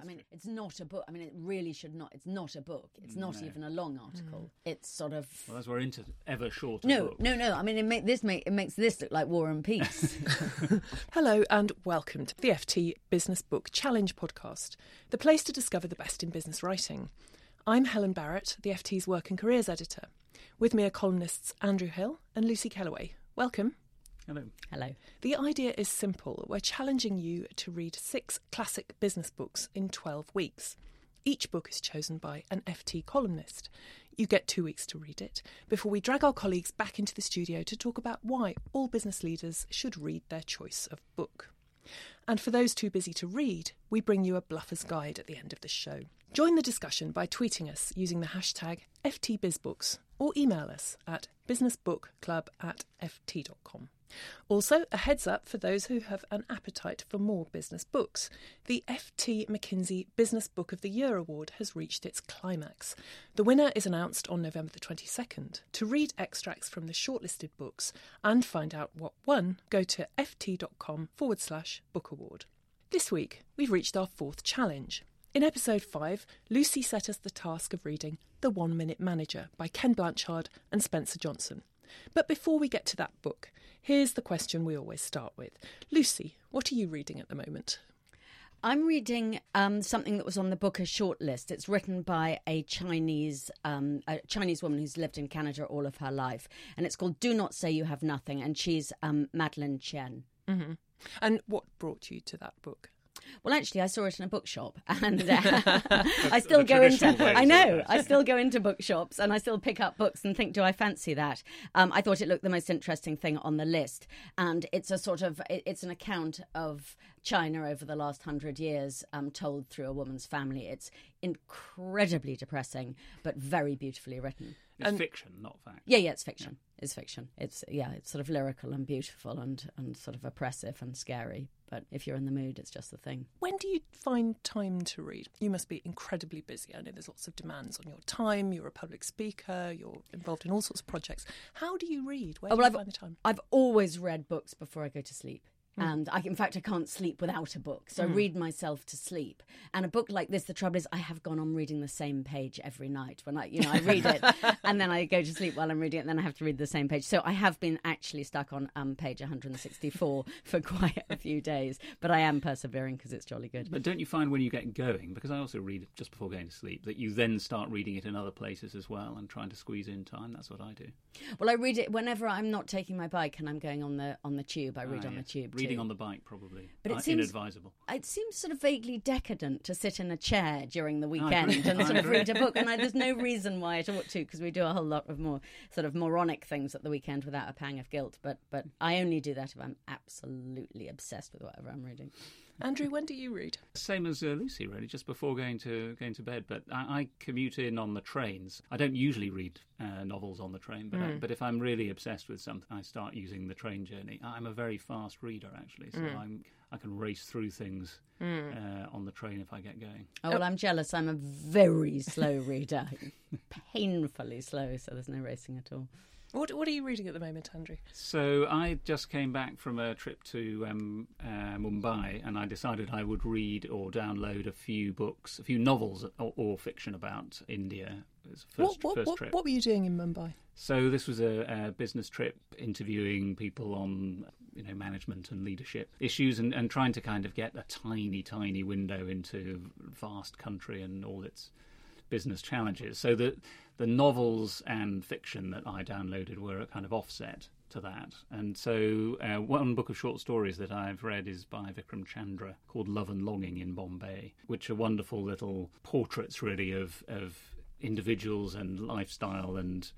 I mean, true. it's not a book. I mean, it really should not. It's not a book. It's not No. even a long article. Mm. It's sort of. Well, as we're into ever shorter no, books. no, no. I mean, it, make, this make, it makes this look like War and Peace. Hello and welcome to the FT Business Book Challenge podcast, the place to discover the best in business writing. I'm Helen Barrett, the FT's Work and Careers editor. With me are columnists Andrew Hill and Lucy Kellaway. Welcome. Hello. Hello. The idea is simple. We're challenging you to read six classic business books in 12 weeks. Each book is chosen by an FT columnist. You get two weeks to read it before we drag our colleagues back into the studio to talk about why all business leaders should read their choice of book. And for those too busy to read, we bring you a bluffer's guide at the end of the show. Join the discussion by tweeting us using the hashtag FTBizBooks or email us at businessbookclub at ft.com. Also, a heads up for those who have an appetite for more business books. The FT McKinsey Business Book of the Year Award has reached its climax. The winner is announced on November the 22nd. To read extracts from the shortlisted books and find out what won, go to ft.com forward slash book award. This week, we've reached our fourth challenge. In episode 5, Lucy set us the task of reading The One Minute Manager by Ken Blanchard and Spencer Johnson. But before we get to that book, here's the question we always start with. Lucy, what are you reading at the moment? I'm reading um, something that was on the Booker shortlist. It's written by a Chinese um, a Chinese woman who's lived in Canada all of her life, and it's called "Do Not Say You Have Nothing." And she's um, Madeleine Thien. And what brought you to that book? Well, actually, I saw it in a bookshop, and uh, I still go into. I know I still go into bookshops, and I still pick up books and think, "Do I fancy that?" Um, I thought it looked the most interesting thing on the list, and it's a sort of it's an account of China over the last hundred years, um, told through a woman's family. It's incredibly depressing, but very beautifully written. It's fiction, not fact. Yeah, yeah, it's fiction. It's fiction. It's yeah, it's sort of lyrical and beautiful and and sort of oppressive and scary. But if you're in the mood, it's just the thing. When do you find time to read? You must be incredibly busy. I know there's lots of demands on your time. You're a public speaker. You're involved in all sorts of projects. How do you read? Where Oh, do well, you I've, find the time? I've always read books before I go to sleep. And I, in fact, I can't sleep without a book. So I read myself to sleep. And a book like this, the trouble is, I have gone on reading the same page every night. When I, you know, I read it, and then I go to sleep while I'm reading it, and then I have to read the same page. So I have been actually stuck on um, page 164 for quite a few days. But I am persevering because it's jolly good. But don't you find when you get going, because I also read just before going to sleep, that you then start reading it in other places as well and trying to squeeze in time? That's what I do. Well, I read it whenever I'm not taking my bike and I'm going on the on the tube. I read Ah, on the yes. tube. Reading on the bike, probably. But it Uh, seems- inadvisable. it seems sort of vaguely decadent to sit in a chair during the agree. weekend and sort of read a book. And I, there's no reason why it ought to, because we do a whole lot of more sort of moronic things at the weekend without a pang of guilt. But but I only do that if I'm absolutely obsessed with whatever I'm reading. Andrew, when do you read? Same as uh, Lucy, really, just before going to going to bed. But I, I commute in on the trains. I don't usually read uh, novels on the train, but I, but if I'm really obsessed with something, I start using the train journey. I'm a very fast reader, actually, so I'm I can race through things uh, on the train if I get going. Oh, well, I'm jealous. I'm a very slow reader, painfully slow, so there's no racing at all. What What are you reading at the moment, Andrew? So I just came back from a trip to um, uh, Mumbai, and I decided I would read or download a few books, a few novels or, or fiction about India. It was the first, what, what, first what, trip. what were you doing in Mumbai? So this was a, a business trip, interviewing people on you know management and leadership issues, and, and trying to kind of get a tiny, tiny window into vast country and all its business challenges. So the the novels and fiction that I downloaded were a kind of offset to that. And so, uh, one book of short stories that I've read is by Vikram Chandra called Love and Longing in Bombay, which are wonderful little portraits, really, of, of individuals and lifestyle and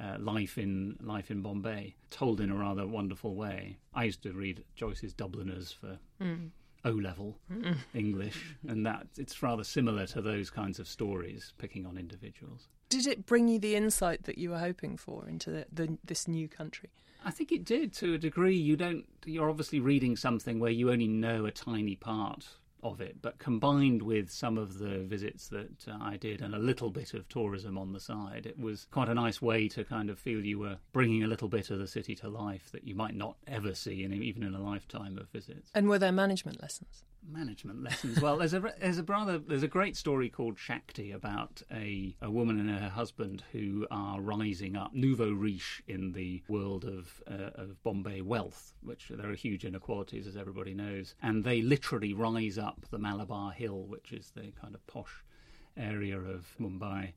uh, life in life in Bombay, told in a rather wonderful way. I used to read Joyce's Dubliners for mm. O level mm. English, and that it's rather similar to those kinds of stories, picking on individuals. Did it bring you the insight that you were hoping for into the, the, this new country? I think it did to a degree. You don't. You're obviously reading something where you only know a tiny part of it, but combined with some of the visits that uh, I did and a little bit of tourism on the side, it was quite a nice way to kind of feel you were bringing a little bit of the city to life that you might not ever see, in, even in a lifetime of visits. And were there management lessons? Management lessons. well, there's a there's a rather there's a great story called Shakti about a a woman and her husband who are rising up nouveau riche in the world of uh, of Bombay wealth, which there are huge inequalities as everybody knows, and they literally rise up the Malabar Hill, which is the kind of posh area of Mumbai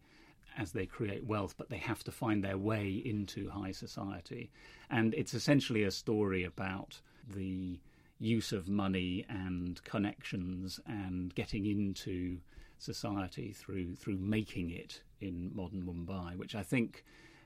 as they create wealth, but they have to find their way into high society. And it's essentially a story about the use of money and connections and getting into society through through making it in modern Mumbai, which I think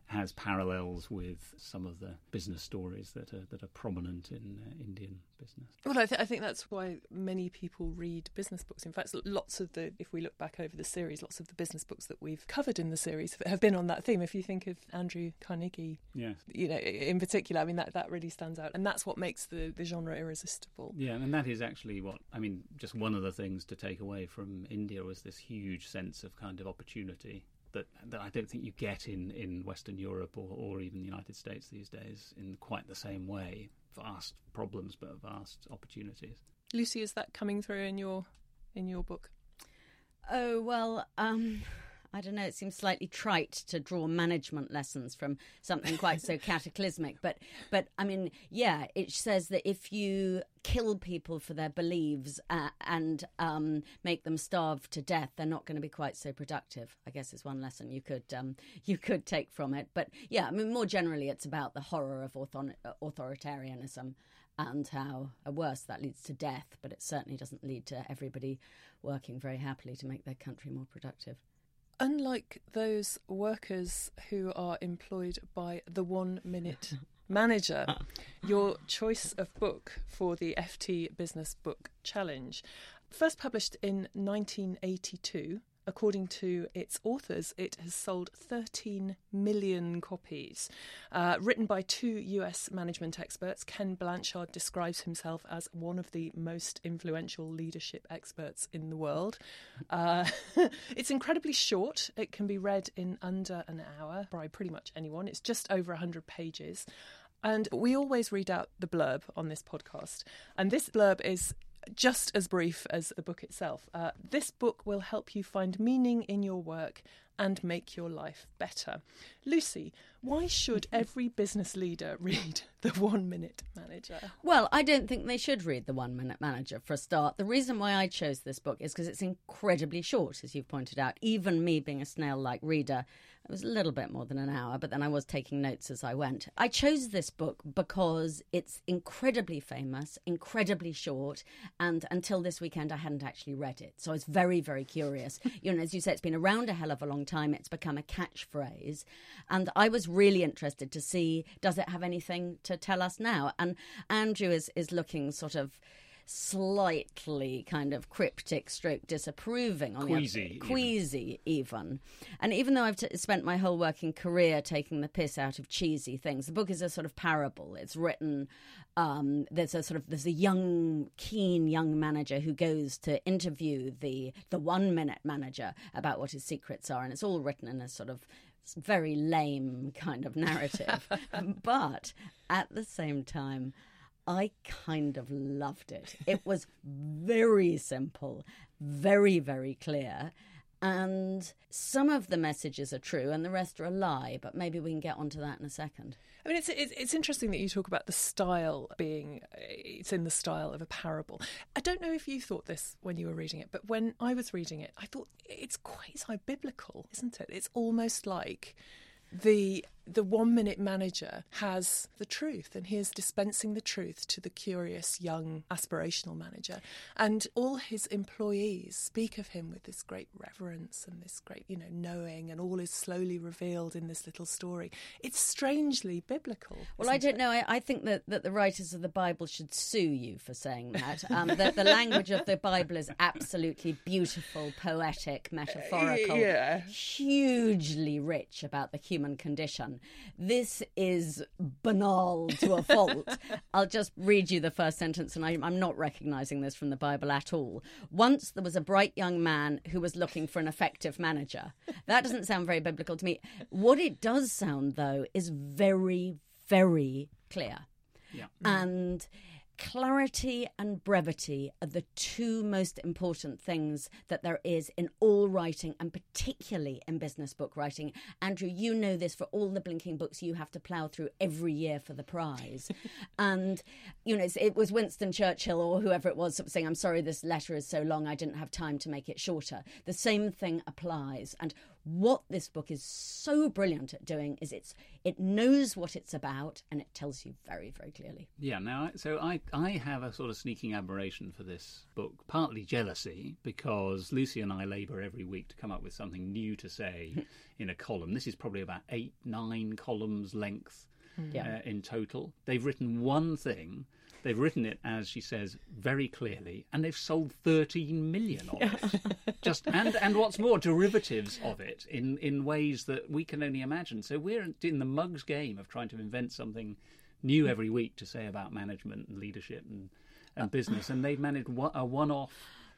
has parallels with some of the business stories that are that are prominent in uh, Indian business. Well, I, th- I, think that's why many people read business books. In fact, lots of the if we look back over the series, lots of the business books that we've covered in the series have been on that theme. If you think of Andrew Carnegie, yes. you know, in particular, I mean that that really stands out, and that's what makes the the genre irresistible. Yeah, and that is actually what I mean. Just one of the things to take away from India was this huge sense of kind of opportunity that that I don't think you get in, in Western Europe or, or even the United States these days in quite the same way. Vast problems, but vast opportunities. Lucy, is that coming through in your in your book? Oh well, um, I don't know, it seems slightly trite to draw management lessons from something quite so cataclysmic. But, but I mean, yeah, it says that if you kill people for their beliefs uh, and um, make them starve to death, they're not going to be quite so productive. I guess is one lesson you could um, you could take from it. But yeah, I mean, more generally, it's about the horror of author- authoritarianism and how, at worst, that leads to death. But it certainly doesn't lead to everybody working very happily to make their country more productive. Unlike those workers who are employed by the one minute manager, ah. your choice of book for the FT Business Book Challenge, first published in 1982, according to its authors, it has sold 13 million copies. Uh, written by two US management experts, Ken Blanchard describes himself as one of the most influential leadership experts in the world. Uh, it's incredibly short. It can be read in under an hour by pretty much anyone. It's just over 100 pages. And we always read out the blurb on this podcast. And this blurb is just as brief as the book itself. Uh, this book will help you find meaning in your work and make your life better. Lucy, why should every business leader read The One Minute Manager? Well, I don't think they should read The One Minute Manager for a start. The reason why I chose this book is because it's incredibly short, as you've pointed out. Even me being a snail like reader, it was a little bit more than an hour, but then I was taking notes as I went. I chose this book because it's incredibly famous, incredibly short, and until this weekend I hadn't actually read it. So I was very, very curious. you know, as you say, it's been around a hell of a long time. It's become a catchphrase. And I was really interested to see does it have anything to tell us now? And Andrew is, is looking sort of slightly kind of cryptic stroke disapproving on queasy, the queasy even. And even though I've t- spent my whole working career taking the piss out of cheesy things, the book is a sort of parable. It's written. Um, there's a sort of there's a young, keen young manager who goes to interview the the one minute manager about what his secrets are, and it's all written in a sort of very lame kind of narrative. but at the same time, I kind of loved it. It was very simple, very, very clear. And some of the messages are true and the rest are a lie, but maybe we can get onto that in a second. I mean, it's, it's, it's interesting that you talk about the style being it's in the style of a parable. I don't know if you thought this when you were reading it, but when I was reading it, I thought it's quasi biblical, isn't it? It's almost like the the one minute manager has the truth and he is dispensing the truth to the curious young aspirational manager. And all his employees speak of him with this great reverence and this great you know knowing and all is slowly revealed in this little story. It's strangely biblical well i don't it? know. I, I, think that, that the writers of the bible should sue you for saying that. Um, that the language of the bible is absolutely beautiful poetic metaphorical yeah. hugely rich about the human condition this is banal to a fault. I'll just read you the first sentence, and I, I'm not recognizing this from the Bible at all. Once there was a bright young man who was looking for an effective manager. That doesn't sound very biblical to me. What it does sound, though, is very, very clear. Yeah. And clarity and brevity are the two most important things that there is in all writing and particularly in business book writing. Andrew, you know this for all the blinking books you have to plough through every year for the prize. and, you know, it was Winston Churchill or whoever it was saying, I'm sorry, this letter is so long, I didn't have time to make it shorter. The same thing applies. And what this book is so brilliant at doing is it's it knows what it's about and it tells you very very clearly. Yeah now so i i have a sort of sneaking admiration for this book partly jealousy because lucy and i labor every week to come up with something new to say in a column. This is probably about eight nine columns length yeah. uh, in total. They've written one thing They've written it, as she says, very clearly, and they've sold 13 million of it. Just and and what's more, derivatives of it in in ways that we can only imagine. So we're in the mugs game of trying to invent something new every week to say about management and leadership and and business, and they've managed a one-off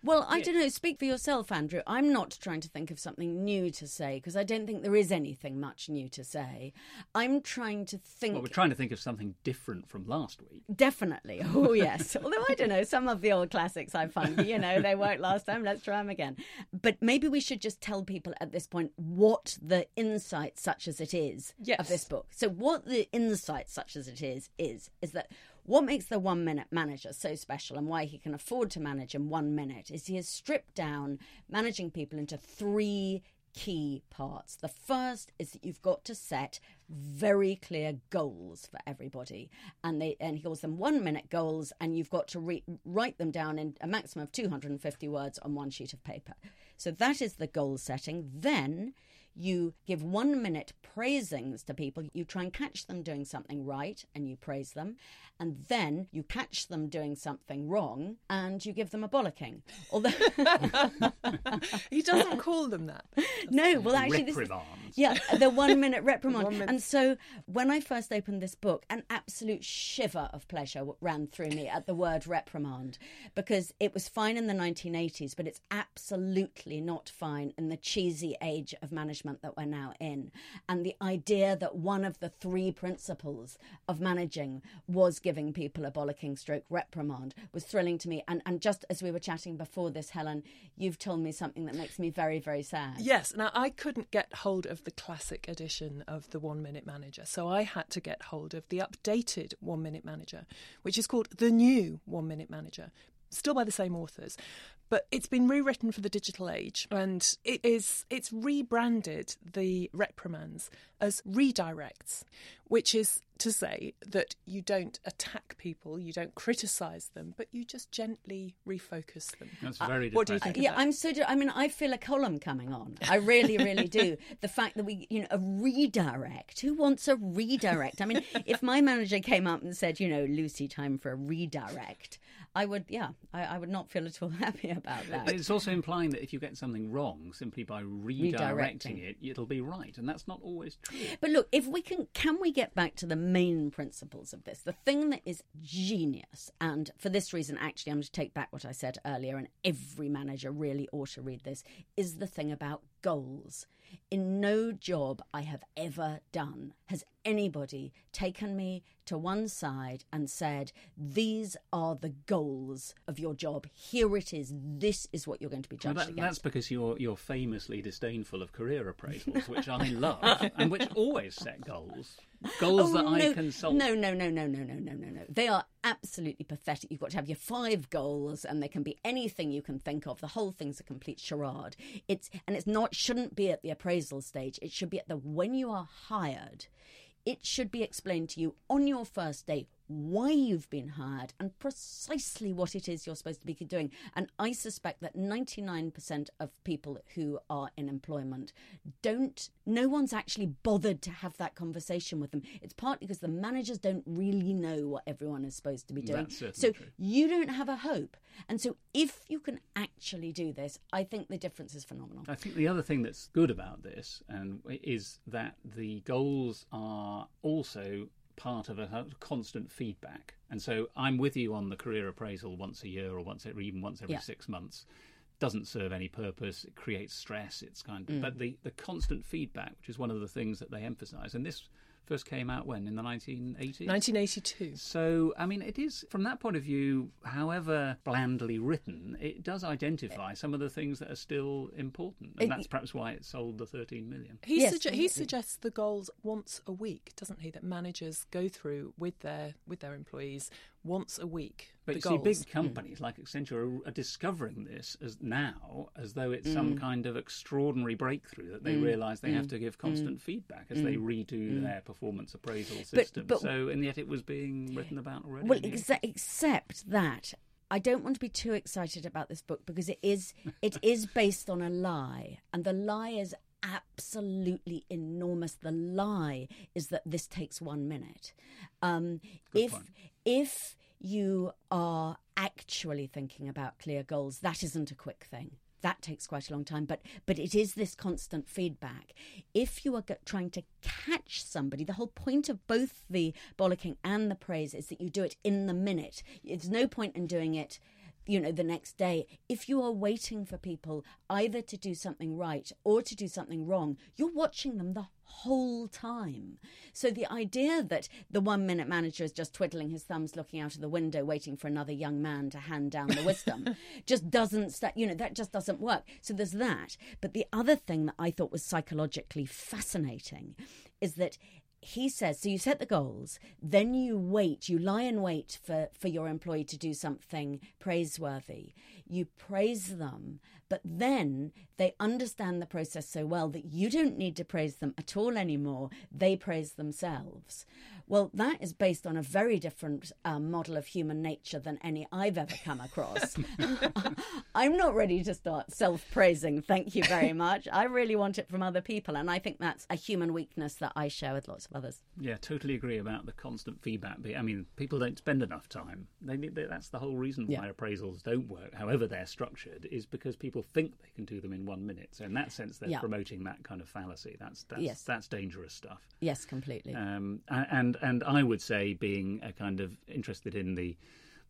well, I don't know. Speak for yourself, Andrew. I'm not trying to think of something new to say because I don't think there is anything much new to say. I'm trying to think. Well, we're trying to think of something different from last week. Definitely. Oh, yes. Although I don't know, some of the old classics I find, you know, they worked last time. Let's try them again. But maybe we should just tell people at this point what the insight, such as it is, yes. of this book. So, what the insight, such as it is, is is that what makes the one minute manager so special and why he can afford to manage in one minute is he has stripped down managing people into three key parts. The first is that you've got to set very clear goals for everybody, and they and he calls them one minute goals, and you've got to re- write them down in a maximum of 250 words on one sheet of paper. So that is the goal setting. Then you give one minute praisings to people. You try and catch them doing something right and you praise them. And then you catch them doing something wrong and you give them a bollocking. Although he doesn't call them that. No, well, actually, this is, yeah, the one minute reprimand. one minute. And so when I first opened this book, an absolute shiver of pleasure ran through me at the word reprimand because it was fine in the 1980s, but it's absolutely not fine in the cheesy age of management that we're now in. And the idea that one of the three principles of managing was giving people a bollocking stroke reprimand was thrilling to me. And, and just as we were chatting before this, Helen, you've told me something that makes me very, very sad. Yes. Now, I couldn't get hold of the classic edition of the One Minute Manager, so I had to get hold of the updated One Minute Manager, which is called The New One Minute Manager, still by the same authors but it's been rewritten for the digital age and it is it's rebranded the reprimands as redirects which is to say that you don't attack people you don't criticize them but you just gently refocus them. That's very uh, what do you think yeah i'm so i mean i feel a column coming on. I really really do. The fact that we you know a redirect. Who wants a redirect? I mean if my manager came up and said you know lucy time for a redirect I would, yeah, I, I, would not feel at all happy about that. It's also implying that if you get something wrong, simply by redirecting, redirecting, it, it'll be right, and that's not always true. But look, if we can, can we get back to the main principles of this? The thing that is genius, and for this reason, actually, I'm going to take back what I said earlier, and every manager really ought to read this, is the thing about goals. in no job I have ever done has anybody taken me to one side and said, These are the goals of your job. Here it is. This is what you're going to be judged Well, that, against. that's because you're you're famously disdainful of career appraisals, which I love, and which always set goals, goals oh, that Oh, no, I consult. No, no, no, no, no, no, no, no, no. They are absolutely pathetic. You've got to have your five goals, and they can be anything you can think of. The whole thing's a complete charade. It's and it's not shouldn't be at the appraisal stage. It should be at the when you are hired. It should be explained to you on your first day why you've been hired and precisely what it is you're supposed to be doing. And I suspect that 99% of people who are in employment don't, no one's actually bothered to have that conversation with them. It's partly because the managers don't really know what everyone is supposed to be doing. So true. you don't have a hope. And so if you can actually do this, I think the difference is phenomenal. I think the other thing that's good about this and is that the goals are also part of a constant feedback. And so I'm with you on the career appraisal once a year or once or even once every Yeah. six months. Doesn't serve any purpose. It creates stress. It's kind Mm. of, but the, the constant feedback, which is one of the things that they emphasise, and this first came out when in the 1980s. 1982. So, I mean, it is, from that point of view, however blandly written, it does identify some of the things that are still important. And It- that's perhaps why it sold the 13 million. He, Yes, sugge- he suggests the goals once a week, doesn't he? That managers go through with their with their employees once a week. But the you see, big hmm. companies like Accenture are, are discovering this as now as though it's some hmm. kind of extraordinary breakthrough that they hmm. realise they have to give constant feedback as they redo their performance appraisal system. but- but, so, and yet it was being written about already. Well, exa- except that I don't want to be too excited about this book because it is it is based on a lie, and the lie is absolutely enormous. The lie is that this takes one minute. Um, if point. If you are actually thinking about clear goals, that isn't a quick thing. That takes quite a long time, but but it is this constant feedback. If you are trying to catch somebody, the whole point of both the bollocking and the praise is that you do it in the minute. There's no point in doing it you know the next day if you are waiting for people either to do something right or to do something wrong you're watching them the whole time. So the idea that the one minute manager is just twiddling his thumbs looking out of the window waiting for another young man to hand down the wisdom just doesn't sta you know that just doesn't work. So there's that. But the other thing that i thought was psychologically fascinating is that he says so you set the goals then you wait you lie in wait for for your employee to do something praiseworthy you praise them but then they understand the process so well that you don't need to praise them at all anymore they praise themselves well that is based on a very different um, model of human nature than any i've ever come across i'm not ready to start self-praising thank you very much i really want it from other people and i think that's a human weakness that i share with lots of others Yeah, totally agree about the constant feedback. I mean, people don't spend enough time. They need, that's the whole reason why Yeah. appraisals don't work, however they're structured, is because people think they can do them in one minute. So in that sense, they're Yeah. promoting that kind of fallacy. That's that's Yes. that's dangerous stuff. yes completely Um, and and I would say, being a kind of interested in the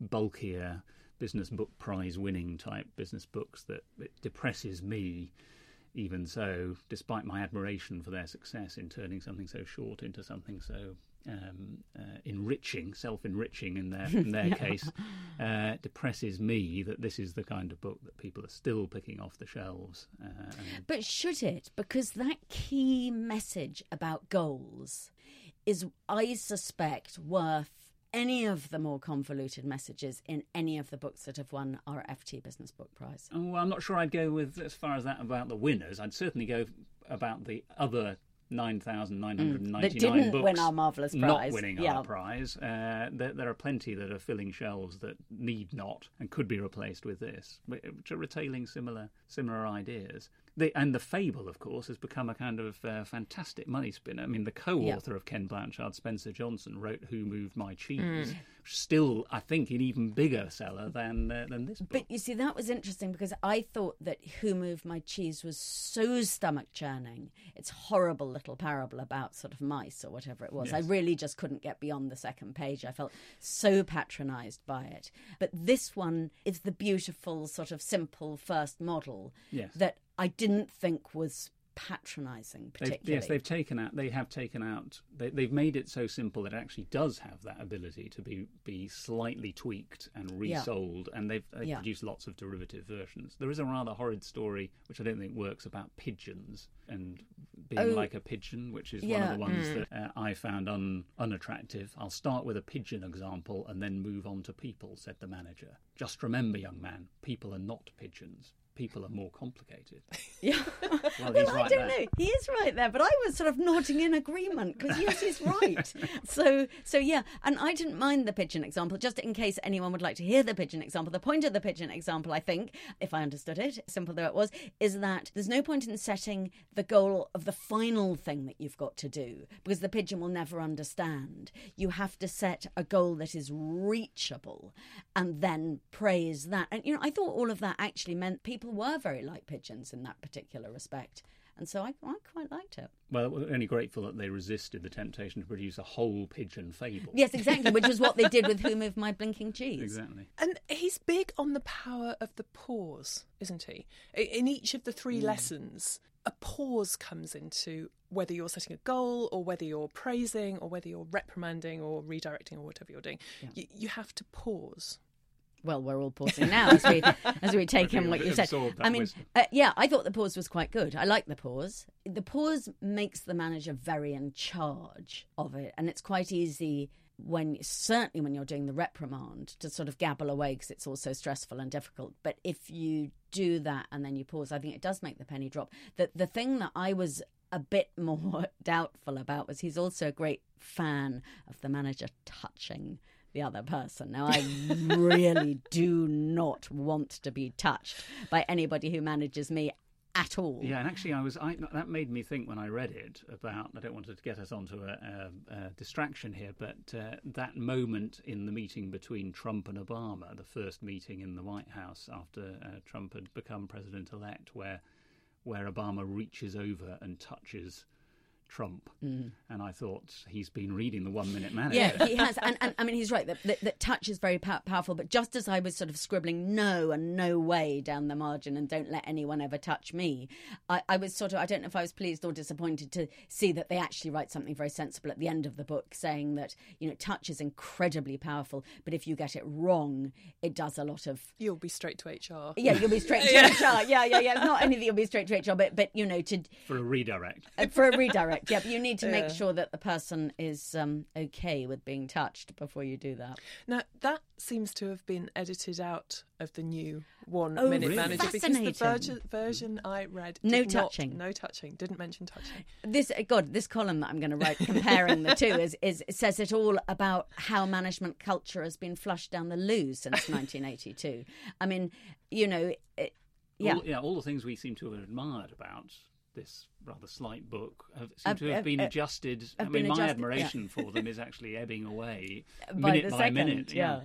bulkier business book prize winning type business books, that it depresses me. Even so, despite my admiration for their success in turning something so short into something so um, uh, enriching, self-enriching in their in their case, uh, depresses me that this is the kind of book that people are still picking off the shelves. Uh, But should it? Because that key message about goals is, I suspect, worth any of the more convoluted messages in any of the books that have won our FT Business Book Prize. Oh, well, I'm not sure I'd go with as far as that about the winners. I'd certainly go about the other 9,999 Mm, That didn't books win our marvellous prize. not winning Yeah. our prize. Uh, there, there are plenty that are filling shelves that need not and could be replaced with this, which are retailing similar similar ideas. The, and the fable, of course, has become a kind of uh, fantastic money spinner. I mean, the co-author of Ken Blanchard, Spencer Johnson, wrote "Who Moved My Cheese," Mm. still, I think, an even bigger seller than uh, than this book. But you see, that was interesting because I thought that Who Moved My Cheese was so stomach churning. It's horrible little parable about sort of mice or whatever it was. I really just couldn't get beyond the second page. I felt so patronised by it. But this one is the beautiful, sort of simple first model Yes. that I didn't think was patronising, They've, particularly. yes, they've taken out. They have taken out. They, they've made it so simple that it actually does have that ability to be be slightly tweaked and Yeah. resold, and they've, they've Yeah. produced lots of derivative versions. There is a rather horrid story which I don't think works about pigeons and being Oh, like a pigeon, which is one of the ones that uh, I found un, unattractive. I'll start with a pigeon example and then move on to people," said the manager. "Just remember, young man, people are not pigeons. People are more complicated." Yeah. Well, Well, he's I don't there. know. He is right there, but I was sort of nodding in agreement because yes, he's right. so, so yeah, and I didn't mind the pigeon example, just in case anyone would like to hear the pigeon example. The point of the pigeon example, I think, if I understood it, simple though it was, is that there's no point in setting the goal of the final thing that you've got to do because the pigeon will never understand. You have to set a goal that is reachable and then praise that. And you know, I thought all of that actually meant people were very like pigeons in that particular respect. And so I, I quite liked it. Well, we're only grateful that they resisted the temptation to produce a whole pigeon fable. Yes, exactly, which is what they did with Who Moved My Blinking Cheese. Exactly. And he's big on the power of the pause, isn't he? In each of the three mm. lessons, a pause comes into whether you're setting a goal or whether you're praising or whether you're reprimanding or redirecting or whatever you're doing. You, you have to pause. Well, we're all pausing now as we as we take in what you said. I mean, uh, yeah, I thought the pause was quite good. I like the pause. The pause makes the manager very in charge of it, and it's quite easy when certainly when you're doing the reprimand to sort of gabble away because it's all so stressful and difficult. But if you do that and then you pause, I think it does make the penny drop. The the thing that I was a bit more doubtful about was he's also a great fan of the manager touching the other person. Now, I really do not want to be touched by anybody who manages me at all. Yeah, and actually, I was I, that made me think when I read it about. I don't want to get us onto a, a, a distraction here, but uh, that moment in the meeting between Trump and Obama, the first meeting in the White House after uh, Trump had become president elect, where where Obama reaches over and touches. Trump, and I thought he's been reading the One Minute Man. Yeah, he has, and, and I mean he's right. That, that, that touch is very pow- powerful. But just as I was sort of scribbling no and no way down the margin, and don't let anyone ever touch me, I, I was sort of I don't know if I was pleased or disappointed to see that they actually write something very sensible at the end of the book, saying that you know touch is incredibly powerful, but if you get it wrong, it does a lot of You'll be straight to HR. yeah, you'll be straight to HR. Yeah, yeah, yeah. It's not only that you'll be straight to HR, but but you know to for a redirect. uh, for a redirect. Yeah, but you need to make sure that the person is um, okay with being touched before you do that. Now, that seems to have been edited out of the new one Oh, minute really? manager because the fascinating. version, version I read No did not- touching. no touching, didn't mention touching. This uh, God, this column that I'm going to write comparing the two is, is says it all about how management culture has been flushed down the loo since 1982. I mean, you know, it, yeah. all, yeah, all the things we seem to have admired about this rather slight book have, seem to have been uh, adjusted. I mean, my adjusted, admiration for them is actually ebbing away by minute by second, minute. yeah.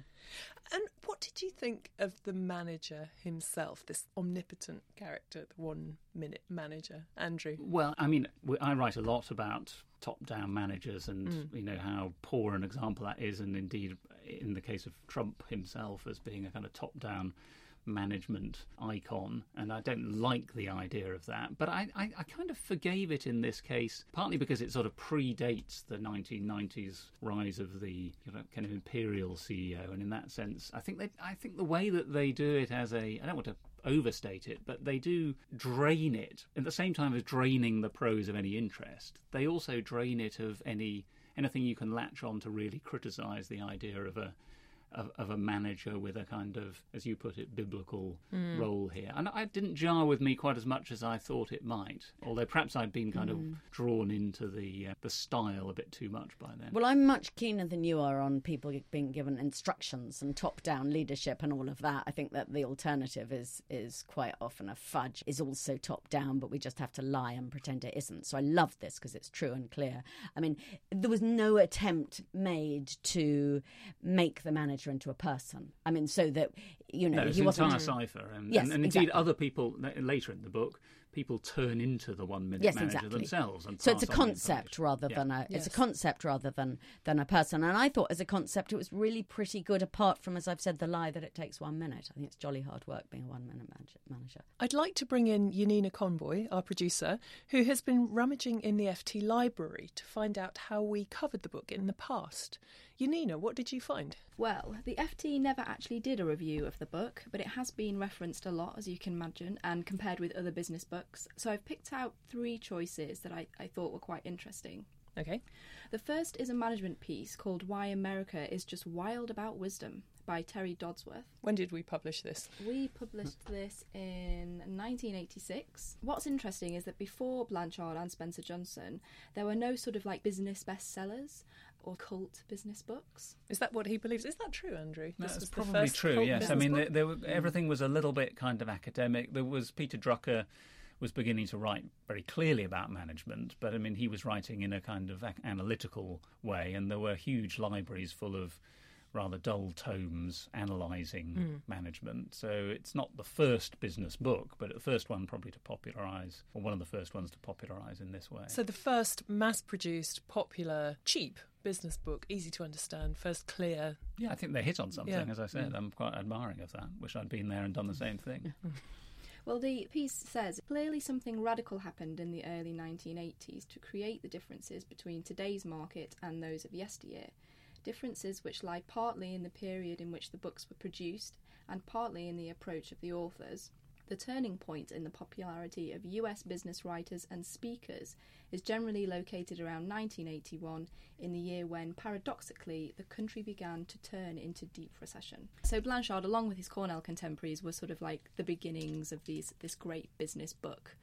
And what did you think of the manager himself, this omnipotent character, the one minute manager, Andrew? Well, I mean, I write a lot about top-down managers, and Mm. you know how poor an example that is, and indeed, in the case of Trump himself, as being a kind of top-down management icon, and I don't like the idea of that. But I, I, I kind of forgave it in this case, partly because it sort of predates the 1990s rise of the you know, kind of imperial CEO, and in that sense, I think they, I think the way that they do it as a, I don't want to overstate it, but they do drain it at the same time as draining the prose of any interest. They also drain it of any anything you can latch on to really criticise the idea of a of, of a manager with a kind of, as you put it, biblical role here. And it didn't jar with me quite as much as I thought it might. Although perhaps I'd been kind of drawn into the uh, the style a bit too much by then. Well, I'm much keener than you are on people being given instructions and top-down leadership and all of that. I think that the alternative is is quite often a fudge is also top-down, but we just have to lie and pretend it isn't. So I love this because it's true and clear. I mean, there was no attempt made to make the manager into a person. I mean, so that you know, no, it's he wasn't. entire cipher, and, Yes, and, and indeed exactly. other people later in the book, people turn into the one minute Yes, manager exactly. themselves. And So it's a pass on the concept rather Yeah. than a it's a concept rather than than a person. And I thought as a concept it was really pretty good. Apart from as I've said, the lie that it takes one minute. I think it's jolly hard work being a one minute manager. manager. I'd like to bring in Yanina Conboy, our producer, who has been rummaging in the FT library to find out how we covered the book in the past. Yanina, what did you find? Well, the FT never actually did a review of the book, but it has been referenced a lot, as you can imagine, and compared with other business books. So I've picked out three choices that I, I thought were quite interesting. Okay. The first is a management piece called Why America is Just Wild About Wisdom by Terry Dodsworth. When did we publish this? We published this in 1986. What's interesting is that before Blanchard and Spencer Johnson, there were no sort of like business bestsellers or cult business books. Is that what he believes? Is that true, Andrew? No, This That's was the probably first true. Yes, I mean, there, there were, hmm. everything was a little bit kind of academic. There was Peter Drucker was beginning to write very clearly about management, but I mean, he was writing in a kind of analytical way, and there were huge libraries full of rather dull tomes analysing hmm. management. So it's not the first business book, but the first one probably to popularise, or one of the first ones to popularise in this way. So the first mass-produced, popular, cheap business book, easy to understand, first clear. yeah, I think they hit on something. Yeah. As I said, I'm quite admiring of that. Wish I'd been there and done the same thing. Well, the piece says clearly something radical happened in the early 1980s to create the differences between today's market and those of yesteryear. Differences which lie partly in the period in which the books were produced and partly in the approach of the authors. The turning point in the popularity of US business writers and speakers is generally located around 1981, in the year when, paradoxically, the country began to turn into deep recession. So Blanchard, along with his Cornell contemporaries, were sort of like the beginnings of these this great business book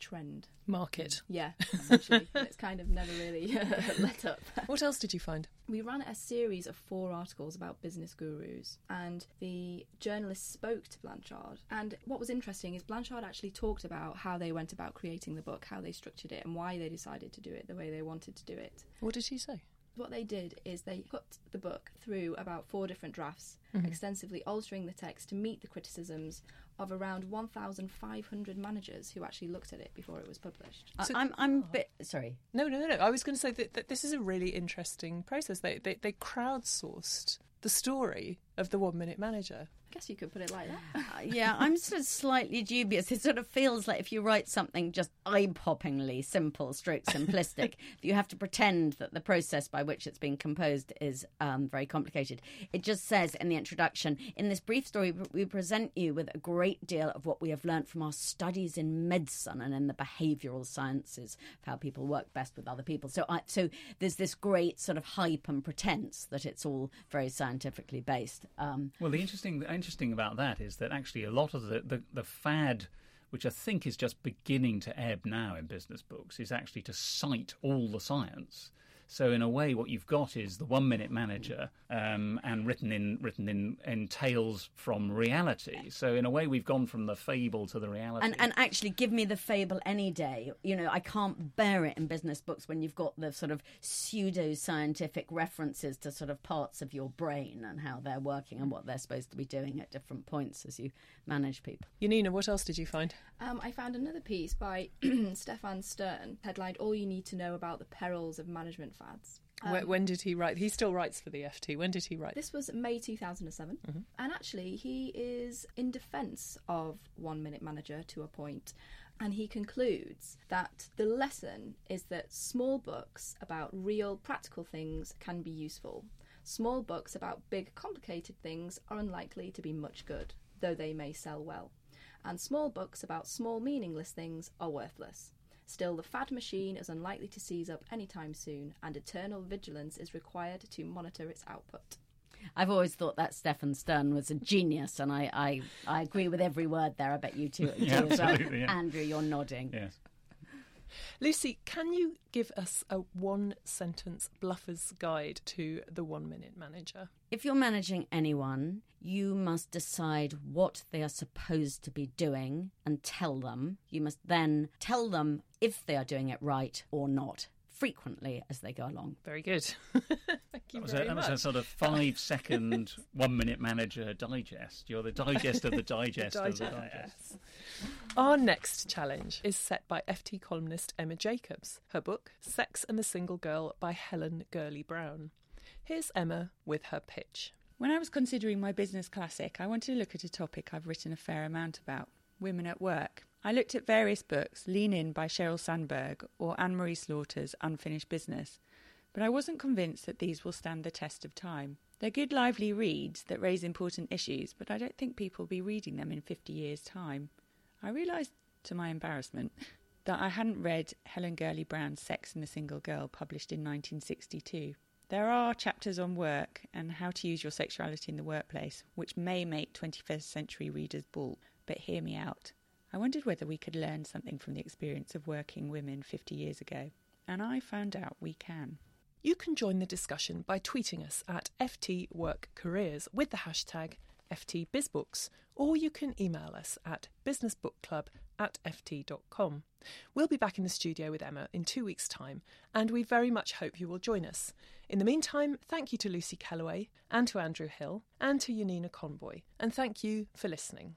trend. Market. Yeah, essentially. it's kind of never really let up. What else did you find? We ran a series of four articles about business gurus, and the journalists spoke to Blanchard. And what was interesting is Blanchard actually talked about how they went about creating the book, how they structured it, and why they decided to do it the way they wanted to do it. What did he say? What they did is they put the book through about four different drafts, Mm-hmm. extensively altering the text to meet the criticisms of around 1,500 managers who actually looked at it before it was published. I- I'm I'm a bit sorry. No, no, no, no. I was going to say that, that this is a really interesting process. They, they they crowdsourced the story of the one minute manager. I guess you could put it like that. Uh, yeah, I'm sort of slightly dubious. It sort of feels like if you write something just eye-poppingly simple, stroke simplistic, that you have to pretend that the process by which it's being composed is um, very complicated. It just says in the introduction, in this brief story, we present you with a great deal of what we have learned from our studies in medicine and in the behavioural sciences of how people work best with other people. So, I, so there's this great sort of hype and pretense that it's all very scientifically based. Um, Well, the interesting interesting about that is that actually a lot of the, the, the fad, which I think is just beginning to ebb now in business books, is actually to cite all the science. So in a way, what you've got is the one-minute manager, um, and written in written in, in tales from reality. So in a way, we've gone from the fable to the reality. And and actually, give me the fable any day. You know, I can't bear it in business books when you've got the sort of pseudo scientific references to sort of parts of your brain and how they're working and what they're supposed to be doing at different points as you manage people. Yanina, what else did you find? Um, I found another piece by Stefan Stern, headlined All You Need to Know About the Perils of Management Fads. Wh- when did he write? He still writes for the FT. When did he write? This was May 2007, and actually, he is in defence of One Minute Manager to a point, and he concludes that the lesson is that small books about real practical things can be useful. Small books about big complicated things are unlikely to be much good, though they may sell well. And small books about small meaningless things are worthless. Still, the fad machine is unlikely to seize up anytime soon, and eternal vigilance is required to monitor its output. I've always thought that Stefan Stern was a genius, and I, I, I agree with every word there. I bet you too, too Yeah, as well. absolutely, yeah. Andrew, you're nodding. yes. Lucy, can you give us a one sentence bluffer's guide to the one minute manager? If you're managing anyone, you must decide what they are supposed to be doing and tell them. You must then tell them if they are doing it right or not. Frequently as they go along. Very good. Thank you That was, very a, that was a sort of five second, one minute manager digest. You're the digest of the digest of the digest. Our next challenge is set by FT columnist Emma Jacobs. Her book, Sex and the Single Girl by Helen Gurley Brown. Here's Emma with her pitch. When I was considering my business classic, I wanted to look at a topic I've written a fair amount about women at work. I looked at various books Lean In by Sheryl Sandberg or Anne Marie Slaughter's Unfinished Business, but I wasn't convinced that these will stand the test of time. They're good, lively reads that raise important issues, but I don't think people will be reading them in 50 years' time. I realised, to my embarrassment, that I hadn't read Helen Gurley Brown's Sex and the Single Girl, published in 1962. There are chapters on work and how to use your sexuality in the workplace, which may make 21st century readers balk, but hear me out. I wondered whether we could learn something from the experience of working women 50 years ago, and I found out we can. You can join the discussion by tweeting us at FTWorkCareers with the hashtag FTBizBooks, or you can email us at businessbookclub at ft.com. We'll be back in the studio with Emma in two weeks' time, and we very much hope you will join us. In the meantime, thank you to Lucy Kellaway and to Andrew Hill and to Yanina Conboy, and thank you for listening.